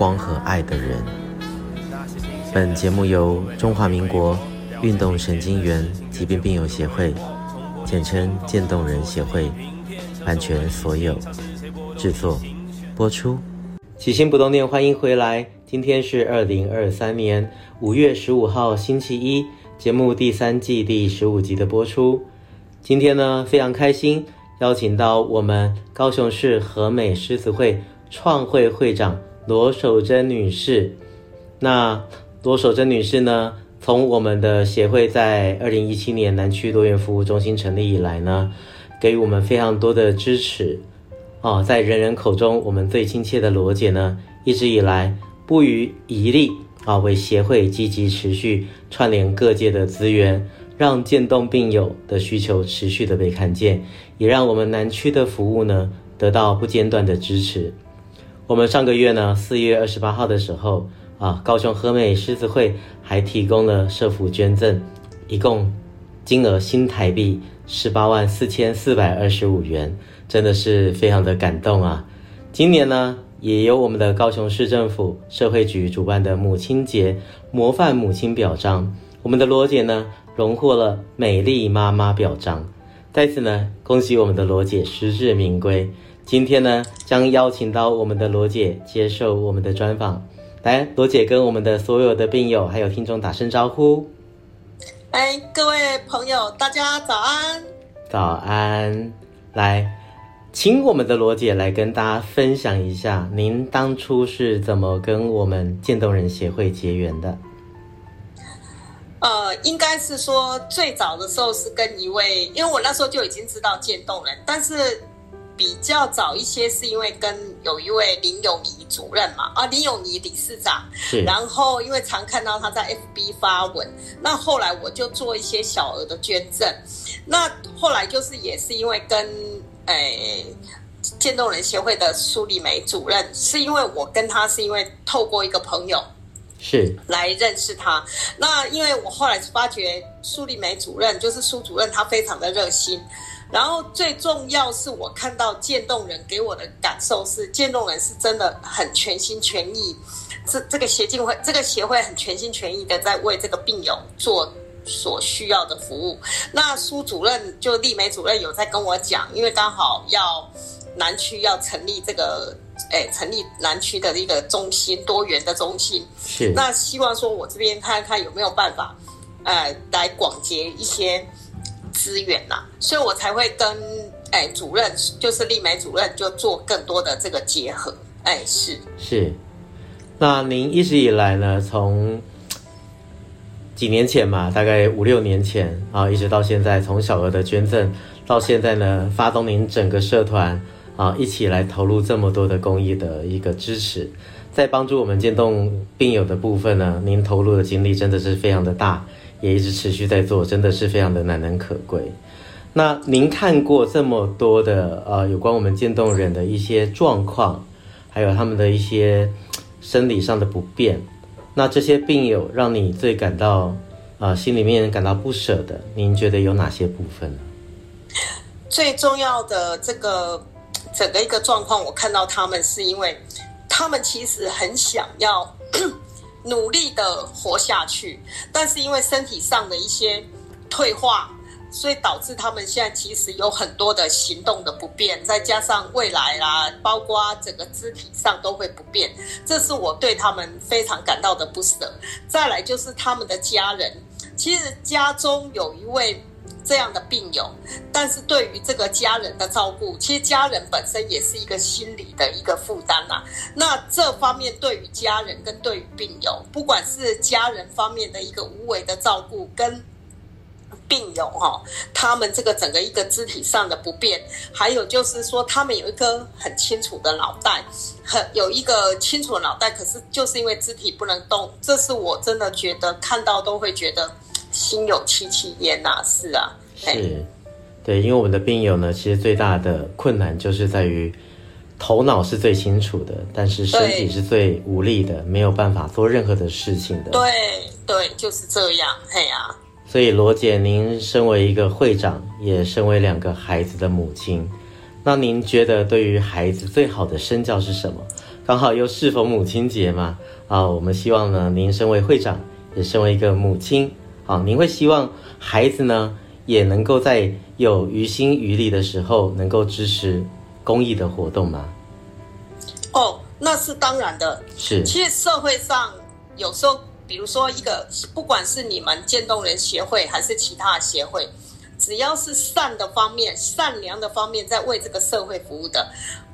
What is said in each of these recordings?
光和爱的人。本节目由中华民国运动神经元疾病病友协会，简称渐冻人协会，版权所有，制作播出。起心不冻念，欢迎回来。今天是二零二三年五月十五号，星期一，节目第三季第十五集的播出。今天呢，非常开心，邀请到我们高雄市和美狮子会创会会长罗守珍女士。那罗守珍女士呢，从我们的协会在二零一七年南区多元服务中心成立以来呢，给予我们非常多的支持。哦，在人人口中，我们最亲切的罗姐呢，一直以来不遗余力啊，为协会积极持续串联各界的资源，让渐冻病友的需求持续的被看见，也让我们南区的服务呢得到不间断的支持。我们上个月呢，四月二十八号的时候。啊，高雄和美狮子会还提供了社福捐赠，一共金额新台币十八万四千四百二十五元，真的是非常的感动啊！今年呢，也由我们的高雄市政府社会局主办的母亲节模范母亲表彰，我们的罗姐呢荣获了美丽妈妈表彰，在此呢恭喜我们的罗姐实至名归。今天呢将邀请到我们的罗姐接受我们的专访。来，罗姐跟我们的所有的病友还有听众打声招呼。哎，各位朋友，大家早安！早安！来，请我们的罗姐来跟大家分享一下，您当初是怎么跟我们渐冻人协会结缘的？呃，应该是说最早的时候是跟一位，因为我那时候就已经知道渐冻人，但是。比较早一些，是因为跟有一位林永仪主任嘛，啊，林永仪理事长，是。然后因为常看到他在 FB 发文，那后来我就做一些小额的捐赠。那后来就是也是因为跟诶渐冻人协会的苏丽梅主任，是因为我跟他是因为透过一个朋友是来认识他。那因为我后来发觉苏丽梅主任就是苏主任，他非常的热心。然后最重要是我看到渐冻人给我的感受是，渐冻人是真的很全心全意，这这个协进会这个协会很全心全意的在为这个病友做所需要的服务。那苏主任就丽梅主任有在跟我讲，因为刚好要南区要成立这个，诶，成立南区的一个中心，多元的中心。是。那希望说我这边看看有没有办法，呃，来广结一些。资源呐、所以我才会跟哎主任，就是丽梅主任，就做更多的这个结合。哎，是是。那您一直以来呢，从几年前嘛，大概五六年前啊，一直到现在，从小额的捐赠到现在呢，发动您整个社团啊，一起来投入这么多的公益的一个支持，在帮助我们渐冻病友的部分呢，您投入的精力真的是非常的大。也一直持续在做，真的是非常的难能可贵。那您看过这么多的呃有关我们渐冻人的一些状况，还有他们的一些生理上的不便，那这些病友让你最感到啊、心里面感到不舍的，您觉得有哪些部分呢？最重要的这个整个一个状况，我看到他们是因为他们其实很想要。努力的活下去，但是因为身体上的一些退化，所以导致他们现在其实有很多的行动的不便，再加上未来啦，包括整个肢体上都会不便，这是我对他们非常感到的不舍。再来就是他们的家人，其实家中有一位。这样的病友，但是对于这个家人的照顾，其实家人本身也是一个心理的一个负担呐。那这方面对于家人跟对于病友，不管是家人方面的一个无为的照顾，跟病友哈，他们这个整个一个肢体上的不便，还有就是说他们有一颗很清楚的脑袋，很有一个清楚的脑袋，可是就是因为肢体不能动，这是我真的觉得看到都会觉得心有戚戚焉呐。是啊，是，对，因为我们的病友呢，其实最大的困难就是在于头脑是最清楚的，但是身体是最无力的，没有办法做任何的事情的。对对，就是这样，嘿呀、啊。所以罗姐，您身为一个会长，也身为两个孩子的母亲，那您觉得对于孩子最好的身教是什么？刚好又适逢母亲节嘛，啊，我们希望呢，您身为会长，也身为一个母亲，啊，您会希望孩子呢，也能够在有余心余力的时候，能够支持公益的活动吗？哦，那是当然的。是，其实社会上有时候。比如说，一个不管是你们渐冻人协会还是其他的协会，只要是善的方面、善良的方面，在为这个社会服务的，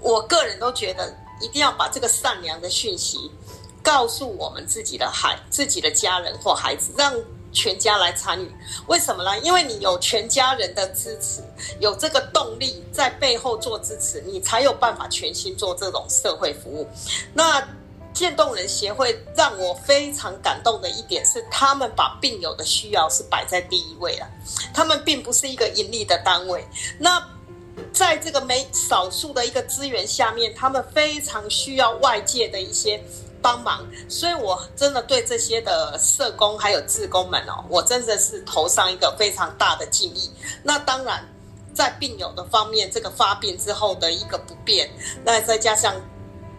我个人都觉得一定要把这个善良的讯息告诉我们自己的孩、自己的家人或孩子，让全家来参与。为什么呢？因为你有全家人的支持，有这个动力在背后做支持，你才有办法全心做这种社会服务。那。渐冻人协会让我非常感动的一点是，他们把病友的需要是摆在第一位了。他们并不是一个盈利的单位。那在这个没少数的一个资源下面，他们非常需要外界的一些帮忙。所以我真的对这些的社工还有志工们哦，我真的是投上一个非常大的敬意。那当然，在病友的方面，这个发病之后的一个不便，那再加上。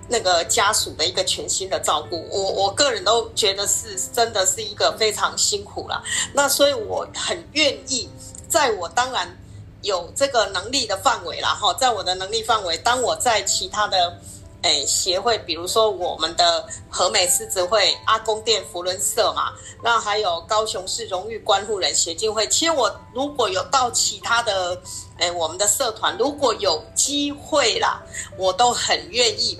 那个家属的一个全新的照顾，我我个人都觉得是真的是一个非常辛苦了。那所以我很愿意，在我当然有这个能力的范围啦哈，在我的能力范围，当我在其他的诶协会，比如说我们的和美狮子会、阿公店福伦社嘛，那还有高雄市荣誉关护人协进会，其实我如果有到其他的诶我们的社团，如果有机会啦，我都很愿意。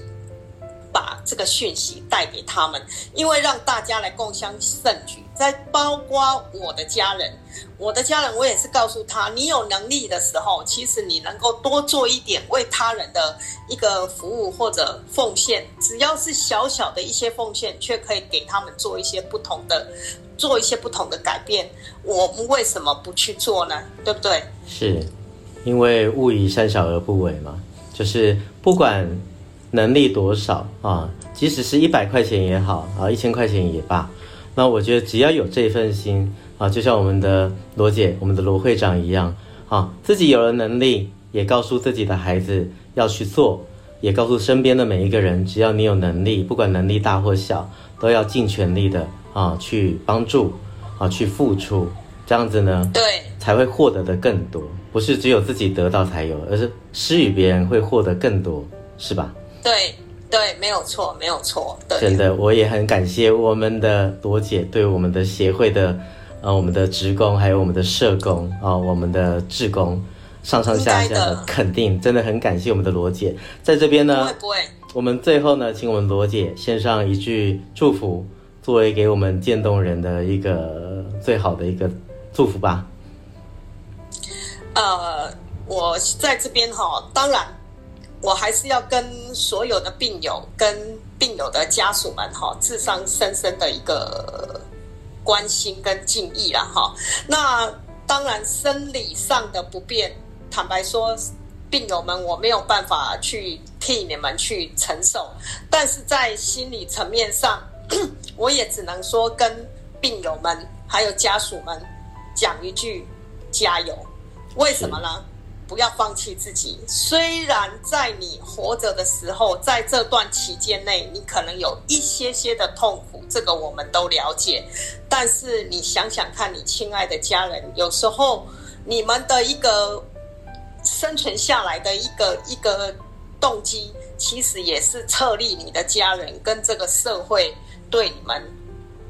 把这个讯息带给他们，因为让大家来共襄盛举，再包括我的家人，我的家人，我也是告诉他，你有能力的时候，其实你能够多做一点为他人的一个服务或者奉献，只要是小小的一些奉献，却可以给他们做一些不同的，做一些不同的改变，我们为什么不去做呢？对不对？是，因为勿以善小而不为嘛，就是不管。能力多少啊？即使是一百块钱也好啊，一千块钱也罢。那我觉得只要有这份心啊，就像我们的罗姐、我们的罗会长一样啊，自己有了能力，也告诉自己的孩子要去做，也告诉身边的每一个人，只要你有能力，不管能力大或小，都要尽全力的啊去帮助啊去付出，这样子呢，对，才会获得的更多。不是只有自己得到才有，而是施与别人会获得更多，是吧？对对，没有错，没有错。对，真的，我也很感谢我们的罗姐对我们的协会的，呃，我们的职工，还有我们的社工啊、呃，我们的志工，上上下下的肯定，真的很感谢我们的罗姐。在这边呢，不会不会。我们最后呢，请我们罗姐献上一句祝福，作为给我们渐冻人的一个最好的一个祝福吧。呃，我在这边哈，当然。我还是要跟所有的病友、跟病友的家属们哈，致上深深的一个关心跟敬意啦哈。那当然，生理上的不便，坦白说，病友们我没有办法去替你们去承受，但是在心理层面上，我也只能说跟病友们还有家属们讲一句加油。为什么呢？不要放弃自己。虽然在你活着的时候，在这段期间内，你可能有一些些的痛苦，这个我们都了解。但是你想想看，你亲爱的家人，有时候你们的一个生存下来的一个一个动机，其实也是策励你的家人跟这个社会对你们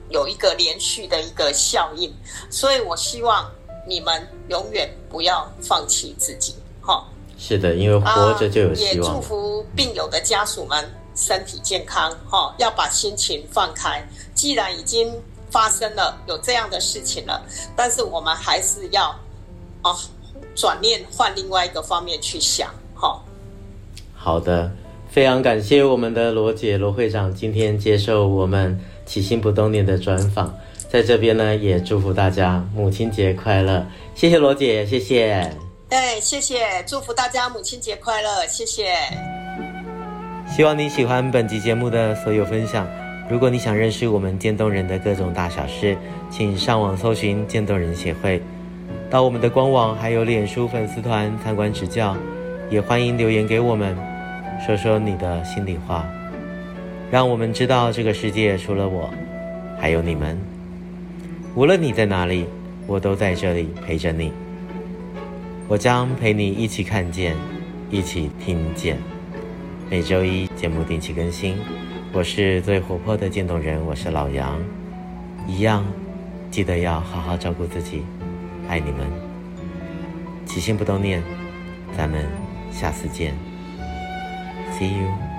有一个连续的一个效应。所以我希望。你们永远不要放弃自己，哈。是的，因为活着就有希望。也祝福病友的家属们身体健康，哈。要把心情放开。既然已经发生了有这样的事情了，但是我们还是要啊转念换另外一个方面去想，好。好的，非常感谢我们的罗姐罗会长今天接受我们起心不动念的专访，在这边呢也祝福大家母亲节快乐，谢谢罗姐，谢谢。哎，谢谢，祝福大家母亲节快乐，谢谢。希望你喜欢本集节目的所有分享。如果你想认识我们渐冻人的各种大小事，请上网搜寻渐冻人协会，到我们的官网还有脸书粉丝团参观指教，也欢迎留言给我们，说说你的心里话，让我们知道这个世界除了我，还有你们。无论你在哪里，我都在这里陪着你。我将陪你一起看见，一起听见。每周一节目定期更新。我是最活泼的渐冻人，我是老杨。一样，记得要好好照顾自己，爱你们。起心不冻念，咱们下次见。See you.